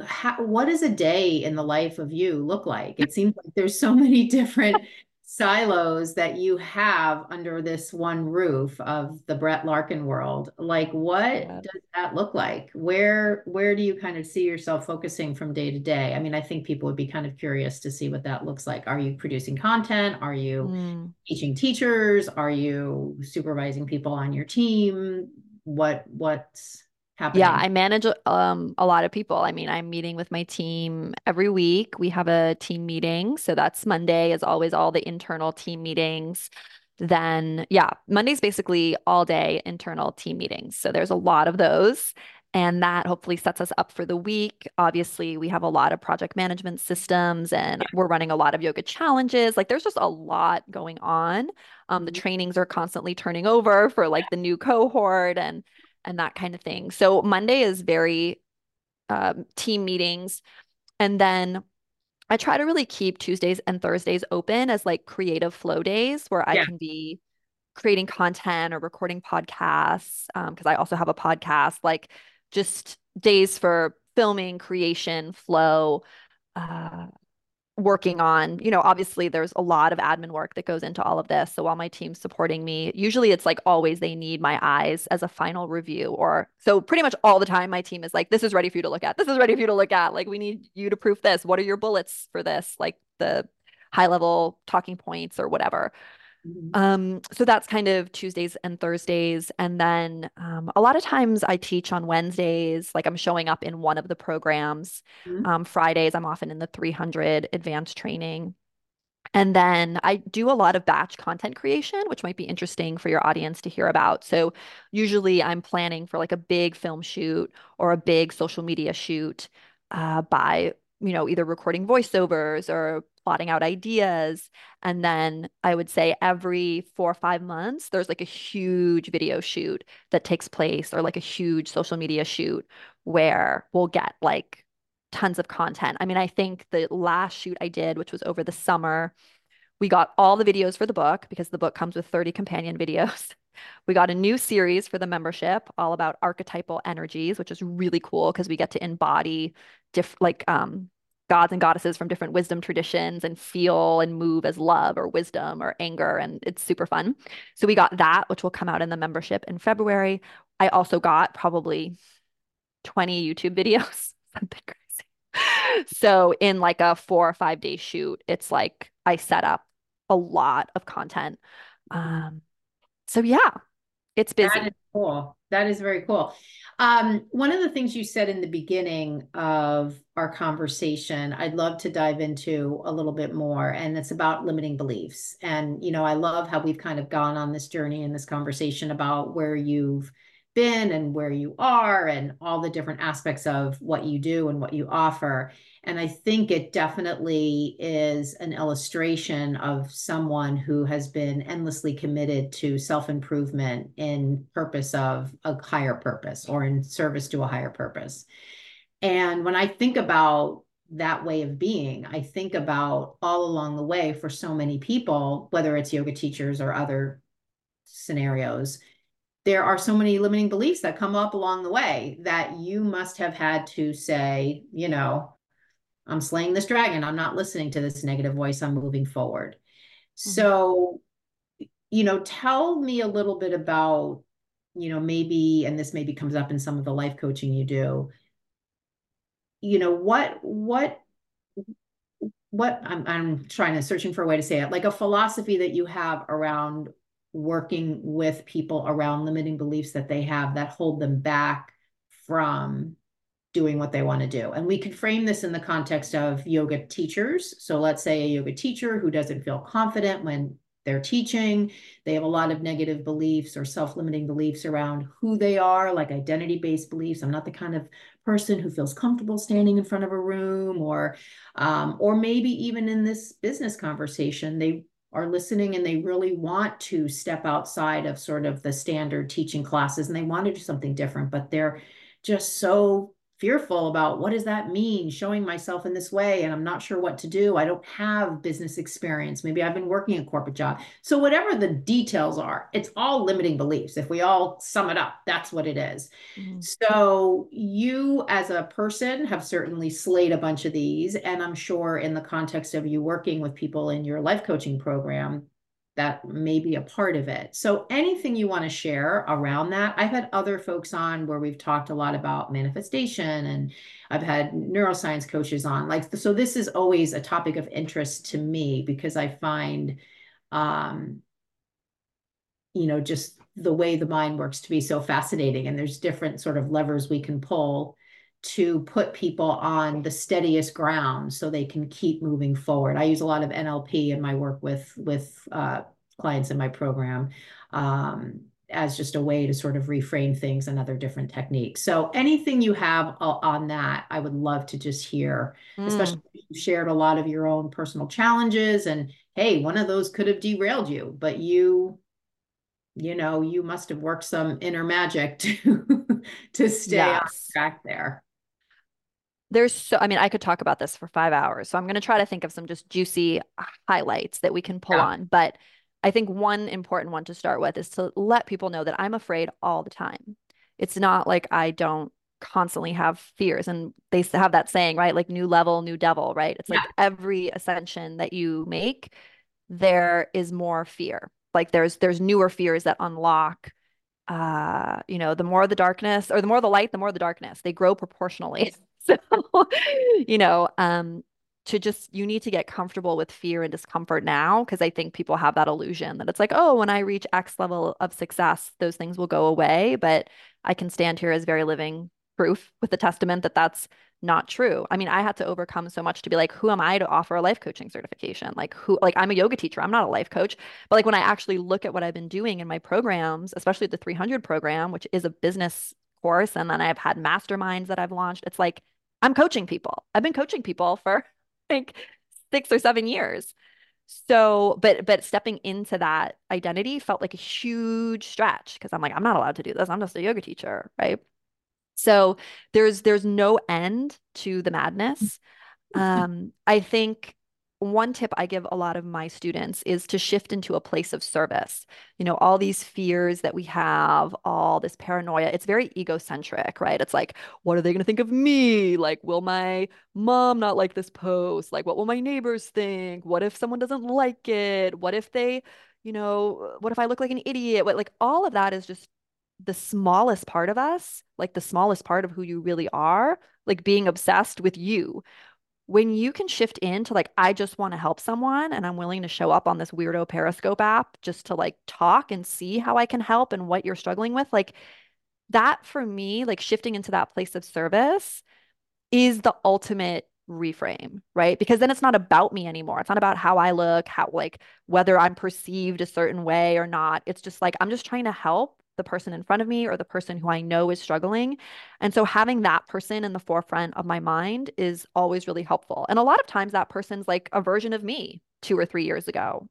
A: how, what does a day in the life of you look like? It seems like there's so many different silos that you have under this one roof of the Brett Larkin world. Like what yeah. does that look like? Where where do you kind of see yourself focusing from day to day? I mean, I think people would be kind of curious to see what that looks like. Are you producing content? Are you mm. teaching teachers? Are you supervising people on your team? What what's happening?
B: Yeah, I manage um, a lot of people. I mean, I'm meeting with my team every week. We have a team meeting. So that's Monday, as always, all the internal team meetings. Then, yeah, Monday's basically all day internal team meetings. So there's a lot of those. And that hopefully sets us up for the week. Obviously, we have a lot of project management systems and we're running a lot of yoga challenges. Like there's just a lot going on. Um, the mm-hmm. trainings are constantly turning over for like the new cohort. And and that kind of thing. So Monday is very um, team meetings. And then I try to really keep Tuesdays and Thursdays open as like creative flow days where I can be creating content or recording podcasts. Um, cause I also have a podcast, like just days for filming, creation, flow, uh, working on you know obviously there's a lot of admin work that goes into all of this. So while my team's supporting me usually it's like always they need my eyes as a final review or so pretty much all the time my team is like this is ready for you to look at. This is ready for you to look at. Like we need you to proof this. What are your bullets for this? Like the high level talking points or whatever Mm-hmm. Um, so that's kind of Tuesdays and Thursdays. And then um, a lot of times I teach on Wednesdays, like I'm showing up in one of the programs. Mm-hmm. Um, Fridays, I'm often in the 300 advanced training. And then I do a lot of batch content creation, which might be interesting for your audience to hear about. So usually I'm planning for like a big film shoot or a big social media shoot uh, by you know, either recording voiceovers or plotting out ideas. And then I would say every four or five months, there's like a huge video shoot that takes place or like a huge social media shoot where we'll get like tons of content. I mean, I think the last shoot I did, which was over the summer, we got all the videos for the book because the book comes with 30 companion videos. We got a new series for the membership all about archetypal energies, which is really cool because we get to embody diff like um gods and goddesses from different wisdom traditions and feel and move as love or wisdom or anger. And it's super fun. So we got that, which will come out in the membership in February. I also got probably 20 YouTube videos, something crazy. So in like a four or five day shoot, it's like I set up a lot of content Um, so yeah, it's busy.
A: That is cool. That is very cool. Um, one of the things you said in the beginning of our conversation, I'd love to dive into a little bit more, and it's about limiting beliefs. And, you know, I love how we've kind of gone on this journey in this conversation about where you've been and where you are and all the different aspects of what you do and what you offer. And I think it definitely is an illustration of someone who has been endlessly committed to self improvement in purpose of a higher purpose or in service to a higher purpose. And when I think about that way of being, I think about all along the way for so many people, whether it's yoga teachers or other scenarios, there are so many limiting beliefs that come up along the way that you must have had to say, you know, I'm slaying this dragon. I'm not listening to this negative voice. I'm moving forward. Mm-hmm. So, you know, tell me a little bit about, you know, maybe, and this maybe comes up in some of the life coaching you do, you know, what, what, what I'm, I'm trying to searching for a way to say it, like a philosophy that you have around working with people around limiting beliefs that they have that hold them back from doing what they want to do. And we could frame this in the context of yoga teachers. So let's say a yoga teacher who doesn't feel confident when they're teaching, they have a lot of negative beliefs or self-limiting beliefs around who they are, like identity-based beliefs. I'm not the kind of person who feels comfortable standing in front of a room or um, or maybe even in this business conversation, they are listening and they really want to step outside of sort of the standard teaching classes and they want to do something different, but they're just so fearful about what does that mean showing myself in this way and i'm not sure what to do i don't have business experience maybe i've been working a corporate job so whatever the details are it's all limiting beliefs if we all sum it up that's what it is. Mm-hmm. so you as a person have certainly slayed a bunch of these and i'm sure in the context of you working with people in your life coaching program that may be a part of it. So anything you want to share around that. I've had other folks on where we've talked a lot about manifestation and I've had neuroscience coaches on. Like so this is always a topic of interest to me because I find um you know just the way the mind works to be so fascinating and there's different sort of levers we can pull to put people on the steadiest ground so they can keep moving forward. I use a lot of NLP in my work with with uh, clients in my program um, as just a way to sort of reframe things and other different techniques. So anything you have on that, I would love to just hear, mm. especially if you shared a lot of your own personal challenges and hey, one of those could have derailed you, but you you know, you must have worked some inner magic to to stay yes. on track there
B: there's so i mean i could talk about this for five hours so i'm going to try to think of some just juicy highlights that we can pull yeah. on but i think one important one to start with is to let people know that i'm afraid all the time. It's not like i don't constantly have fears and they have that saying right like new level new devil right? It's yeah. like every ascension that you make there is more fear. Like there's there's newer fears that unlock uh you know the more the darkness or the more the light the more the darkness. They grow proportionally so, you know, um, to just you need to get comfortable with fear and discomfort now because I think people have that illusion that it's like, oh, when I reach X level of success, those things will go away. But I can stand here as very living proof with the testament that that's not true. I mean, I had to overcome so much to be like, who am I to offer a life coaching certification? Like, who, like, I'm a yoga teacher, I'm not a life coach. But like, when I actually look at what I've been doing in my programs, especially the 300 program, which is a business course, and then I've had masterminds that I've launched, it's like, I'm coaching people. I've been coaching people for like six or seven years. So, but but stepping into that identity felt like a huge stretch because I'm like, I'm not allowed to do this. I'm just a yoga teacher, right? So there's there's no end to the madness. Um, I think one tip I give a lot of my students is to shift into a place of service. You know, all these fears that we have, all this paranoia, it's very egocentric, right? It's like, what are they going to think of me? Like, will my mom not like this post? Like, what will my neighbors think? What if someone doesn't like it? What if they, you know, what if I look like an idiot? What, like, all of that is just the smallest part of us, like the smallest part of who you really are, like being obsessed with you when you can shift into like, I just want to help someone and I'm willing to show up on this weirdo Periscope app just to like talk and see how I can help and what you're struggling with, like that for me, like shifting into that place of service is the ultimate reframe, right? Because then it's not about me anymore. It's not about how I look, how like whether I'm perceived a certain way or not. It's just like I'm just trying to help the person in front of me or the person who I know is struggling. And so having that person in the forefront of my mind is always really helpful. And a lot of times that person's like a version of me 2 or 3 years ago.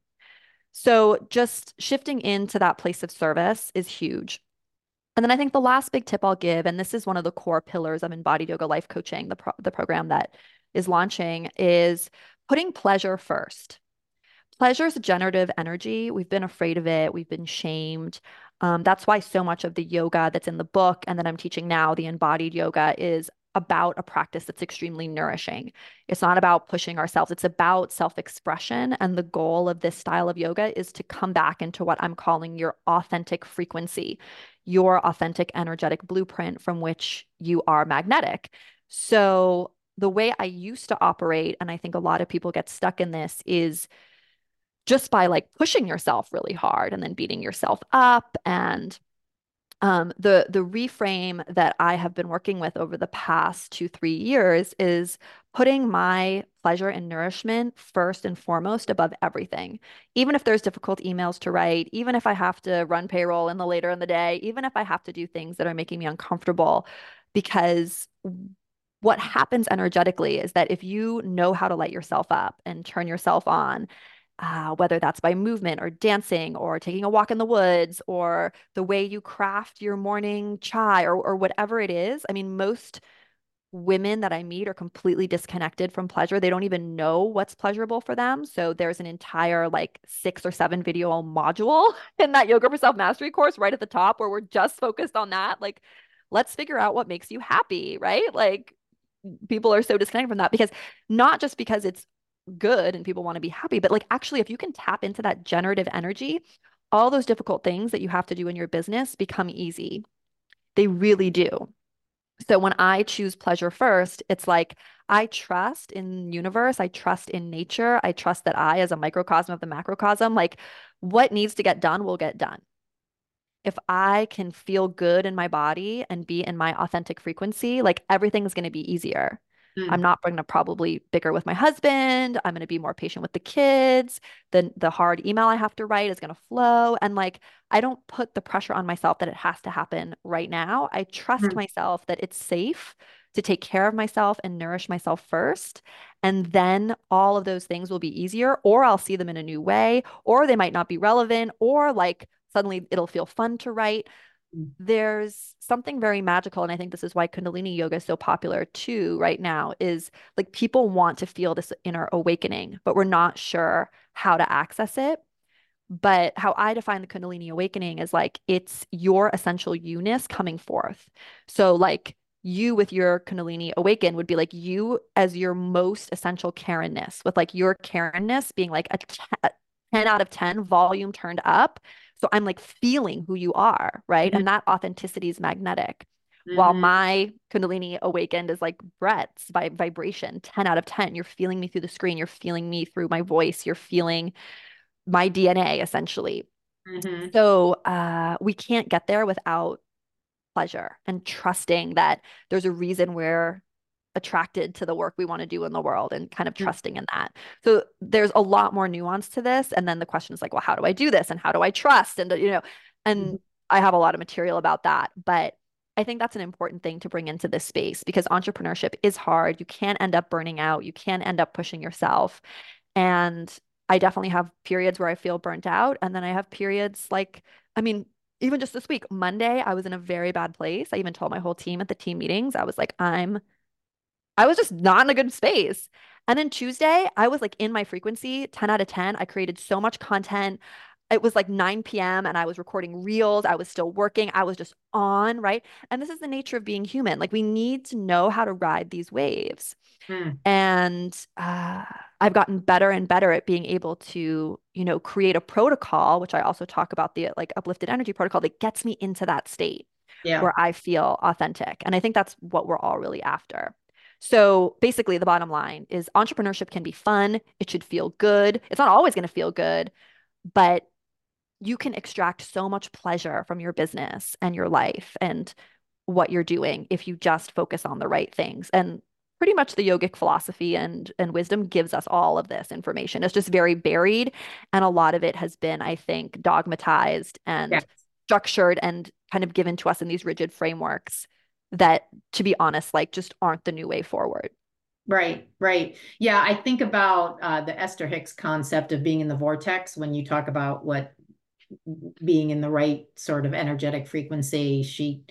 B: So just shifting into that place of service is huge. And then I think the last big tip I'll give, and this is one of the core pillars of embodied yoga life coaching, the, pro- the program that is launching, is putting pleasure first. Pleasure is generative energy. We've been afraid of it, we've been shamed. Um, that's why so much of the yoga that's in the book and that I'm teaching now, the embodied yoga, is about a practice that's extremely nourishing. It's not about pushing ourselves, it's about self expression. And the goal of this style of yoga is to come back into what I'm calling your authentic frequency, your authentic energetic blueprint from which you are magnetic. So, the way I used to operate, and I think a lot of people get stuck in this, is just by like pushing yourself really hard and then beating yourself up and um, the the reframe that I have been working with over the past two three years is putting my pleasure and nourishment first and foremost above everything. Even if there's difficult emails to write, even if I have to run payroll in the later in the day, even if I have to do things that are making me uncomfortable, because what happens energetically is that if you know how to light yourself up and turn yourself on uh, whether that's by movement or dancing or taking a walk in the woods or the way you craft your morning chai or, or whatever it is. I mean, most women that I meet are completely disconnected from pleasure. They don't even know what's pleasurable for them. So there's an entire like six or seven video module in that yoga for self mastery course right at the top where we're just focused on that. Like, let's figure out what makes you happy, right? Like, people are so disconnected from that because not just because it's good and people want to be happy. But like actually, if you can tap into that generative energy, all those difficult things that you have to do in your business become easy. They really do. So when I choose pleasure first, it's like I trust in universe, I trust in nature, I trust that I as a microcosm of the macrocosm, like what needs to get done will get done. If I can feel good in my body and be in my authentic frequency, like everything's going to be easier. Mm. I'm not going to probably bicker with my husband. I'm going to be more patient with the kids. Then the hard email I have to write is going to flow. And like, I don't put the pressure on myself that it has to happen right now. I trust mm. myself that it's safe to take care of myself and nourish myself first. And then all of those things will be easier, or I'll see them in a new way, or they might not be relevant, or like suddenly it'll feel fun to write. There's something very magical and i think this is why kundalini yoga is so popular too right now is like people want to feel this inner awakening but we're not sure how to access it. But how i define the kundalini awakening is like it's your essential you-ness coming forth. So like you with your kundalini awaken would be like you as your most essential Karenness with like your Karenness being like a 10 out of 10 volume turned up so I'm like feeling who you are, right? Mm-hmm. And that authenticity is magnetic. Mm-hmm. While my Kundalini awakened is like Brett's by vibration, 10 out of 10. You're feeling me through the screen. You're feeling me through my voice. You're feeling my DNA essentially. Mm-hmm. So uh, we can't get there without pleasure and trusting that there's a reason we're attracted to the work we want to do in the world and kind of mm. trusting in that. So there's a lot more nuance to this. And then the question is like, well, how do I do this? And how do I trust? And, you know, and mm-hmm. I have a lot of material about that. But I think that's an important thing to bring into this space because entrepreneurship is hard. You can end up burning out, you can end up pushing yourself. And I definitely have periods where I feel burnt out. And then I have periods like, I mean, even just this week, Monday, I was in a very bad place. I even told my whole team at the team meetings, I was like, I'm I was just not in a good space. And then Tuesday, I was like in my frequency, 10 out of 10. I created so much content. It was like 9 p.m. and I was recording reels. I was still working. I was just on, right? And this is the nature of being human. Like we need to know how to ride these waves. Hmm. And uh, I've gotten better and better at being able to, you know, create a protocol, which I also talk about the like uplifted energy protocol that gets me into that state yeah. where I feel authentic. And I think that's what we're all really after. So basically, the bottom line is entrepreneurship can be fun. It should feel good. It's not always going to feel good, but you can extract so much pleasure from your business and your life and what you're doing if you just focus on the right things. And pretty much the yogic philosophy and and wisdom gives us all of this information. It's just very buried and a lot of it has been I think dogmatized and yes. structured and kind of given to us in these rigid frameworks that to be honest like just aren't the new way forward.
A: Right, right. Yeah, I think about uh, the Esther Hicks concept of being in the vortex when you talk about what being in the right sort of energetic frequency. She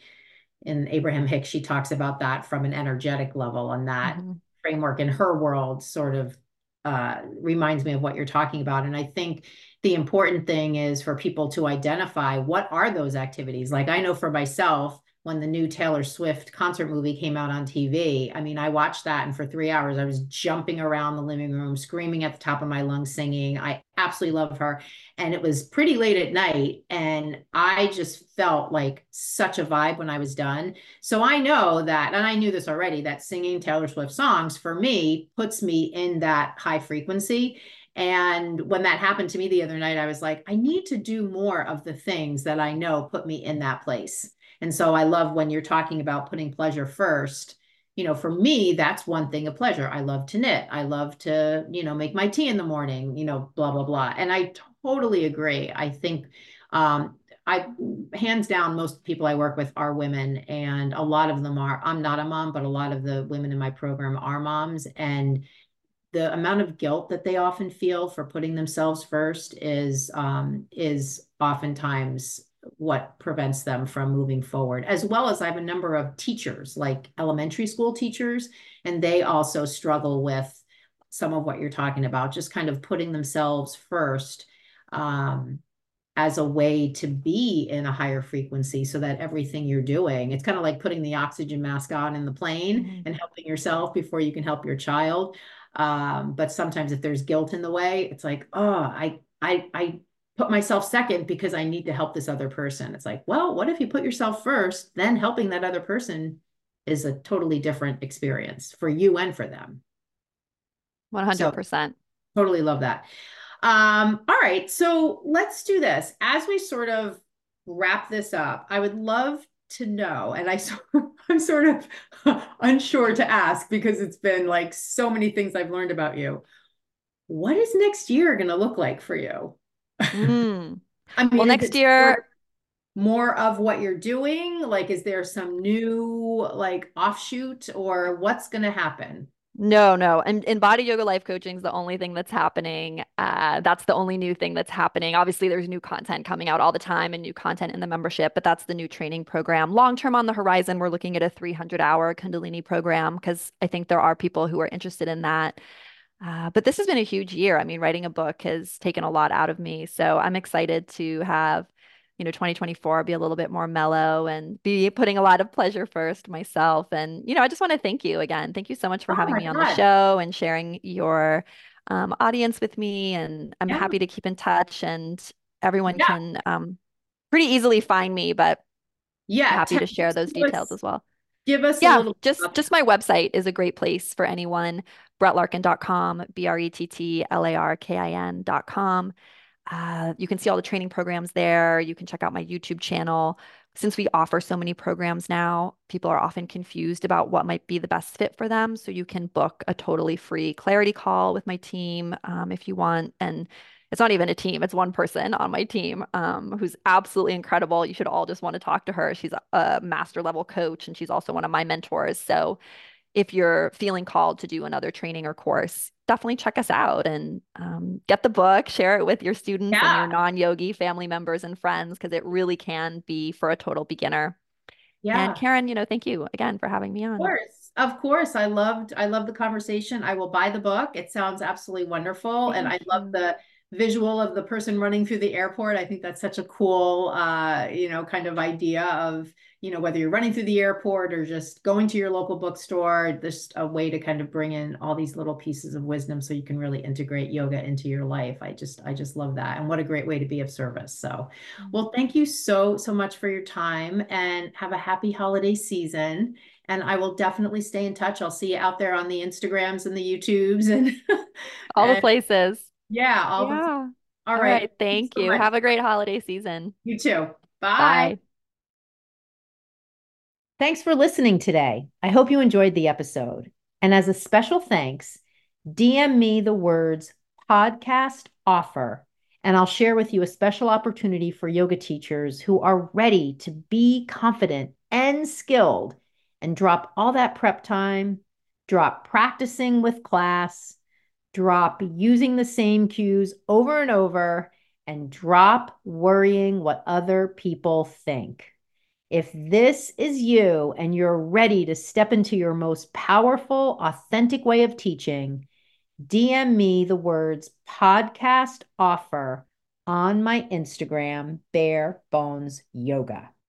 A: in Abraham Hicks, she talks about that from an energetic level, and that mm-hmm. framework in her world sort of uh, reminds me of what you're talking about. And I think the important thing is for people to identify what are those activities. Like I know for myself, when the new Taylor Swift concert movie came out on TV. I mean, I watched that and for three hours I was jumping around the living room, screaming at the top of my lungs, singing. I absolutely love her. And it was pretty late at night. And I just felt like such a vibe when I was done. So I know that, and I knew this already, that singing Taylor Swift songs for me puts me in that high frequency. And when that happened to me the other night, I was like, I need to do more of the things that I know put me in that place. And so I love when you're talking about putting pleasure first. You know, for me, that's one thing of pleasure. I love to knit. I love to, you know, make my tea in the morning, you know, blah, blah, blah. And I totally agree. I think um, I hands down, most people I work with are women, and a lot of them are. I'm not a mom, but a lot of the women in my program are moms, and the amount of guilt that they often feel for putting themselves first is um, is oftentimes what prevents them from moving forward as well as i have a number of teachers like elementary school teachers and they also struggle with some of what you're talking about just kind of putting themselves first um, as a way to be in a higher frequency so that everything you're doing it's kind of like putting the oxygen mask on in the plane mm-hmm. and helping yourself before you can help your child um, but sometimes if there's guilt in the way it's like oh i i i put myself second because I need to help this other person. It's like, well, what if you put yourself first, then helping that other person is a totally different experience for you and for them.
B: 100%.
A: So, totally love that. Um, all right. So let's do this. As we sort of wrap this up, I would love to know, and I, I'm sort of unsure to ask because it's been like so many things I've learned about you. What is next year going to look like for you?
B: Mm. I mean, well, next year,
A: more of what you're doing? Like, is there some new like offshoot or what's going to happen?
B: No, no. And embodied yoga life coaching is the only thing that's happening. Uh, that's the only new thing that's happening. Obviously, there's new content coming out all the time and new content in the membership, but that's the new training program. Long term on the horizon, we're looking at a 300 hour Kundalini program because I think there are people who are interested in that. Uh, but this has been a huge year. I mean, writing a book has taken a lot out of me. So I'm excited to have, you know, 2024 be a little bit more mellow and be putting a lot of pleasure first myself. And, you know, I just want to thank you again. Thank you so much for oh having me God. on the show and sharing your um, audience with me. And I'm yeah. happy to keep in touch and everyone yeah. can um, pretty easily find me, but yeah, happy to share those details as well
A: give us
B: yeah just just my website is a great place for anyone. Brettlarkin.com b-r-e-t-t-l-a-r-k-i-n.com uh, you can see all the training programs there. You can check out my youtube channel. Since we offer so many programs now people are often confused about what might be the best fit for them. So you can book a totally free clarity call with my team um, if you want and it's not even a team it's one person on my team um, who's absolutely incredible. You should all just want to talk to her. She's a master level coach and she's also one of my mentors. So if you're feeling called to do another training or course definitely check us out and um, get the book share it with your students yeah. and your non-yogi family members and friends because it really can be for a total beginner. Yeah. And karen you know thank you again for having me on.
A: of course of course. I loved i love the conversation. I will buy the book. It sounds absolutely wonderful thank and i love the visual of the person running through the airport. I think that's such a cool, uh, you know, kind of idea of, you know, whether you're running through the airport or just going to your local bookstore, just a way to kind of bring in all these little pieces of wisdom so you can really integrate yoga into your life. I just, I just love that. And what a great way to be of service. So, well, thank you so, so much for your time and have a happy holiday season. And I will definitely stay in touch. I'll see you out there on the Instagrams and the YouTubes and
B: all the
A: and
B: places.
A: Yeah. All,
B: yeah.
A: The,
B: all,
A: all
B: right.
A: right.
B: Thank you. So Have a great holiday season.
A: You too.
B: Bye.
A: Bye. Thanks for listening today. I hope you enjoyed the episode. And as a special thanks, DM me the words podcast offer, and I'll share with you a special opportunity for yoga teachers who are ready to be confident and skilled and drop all that prep time, drop practicing with class, drop using the same cues over and over, and drop worrying what other people think. If this is you and you're ready to step into your most powerful, authentic way of teaching, DM me the words podcast offer on my Instagram, Bare Bones Yoga.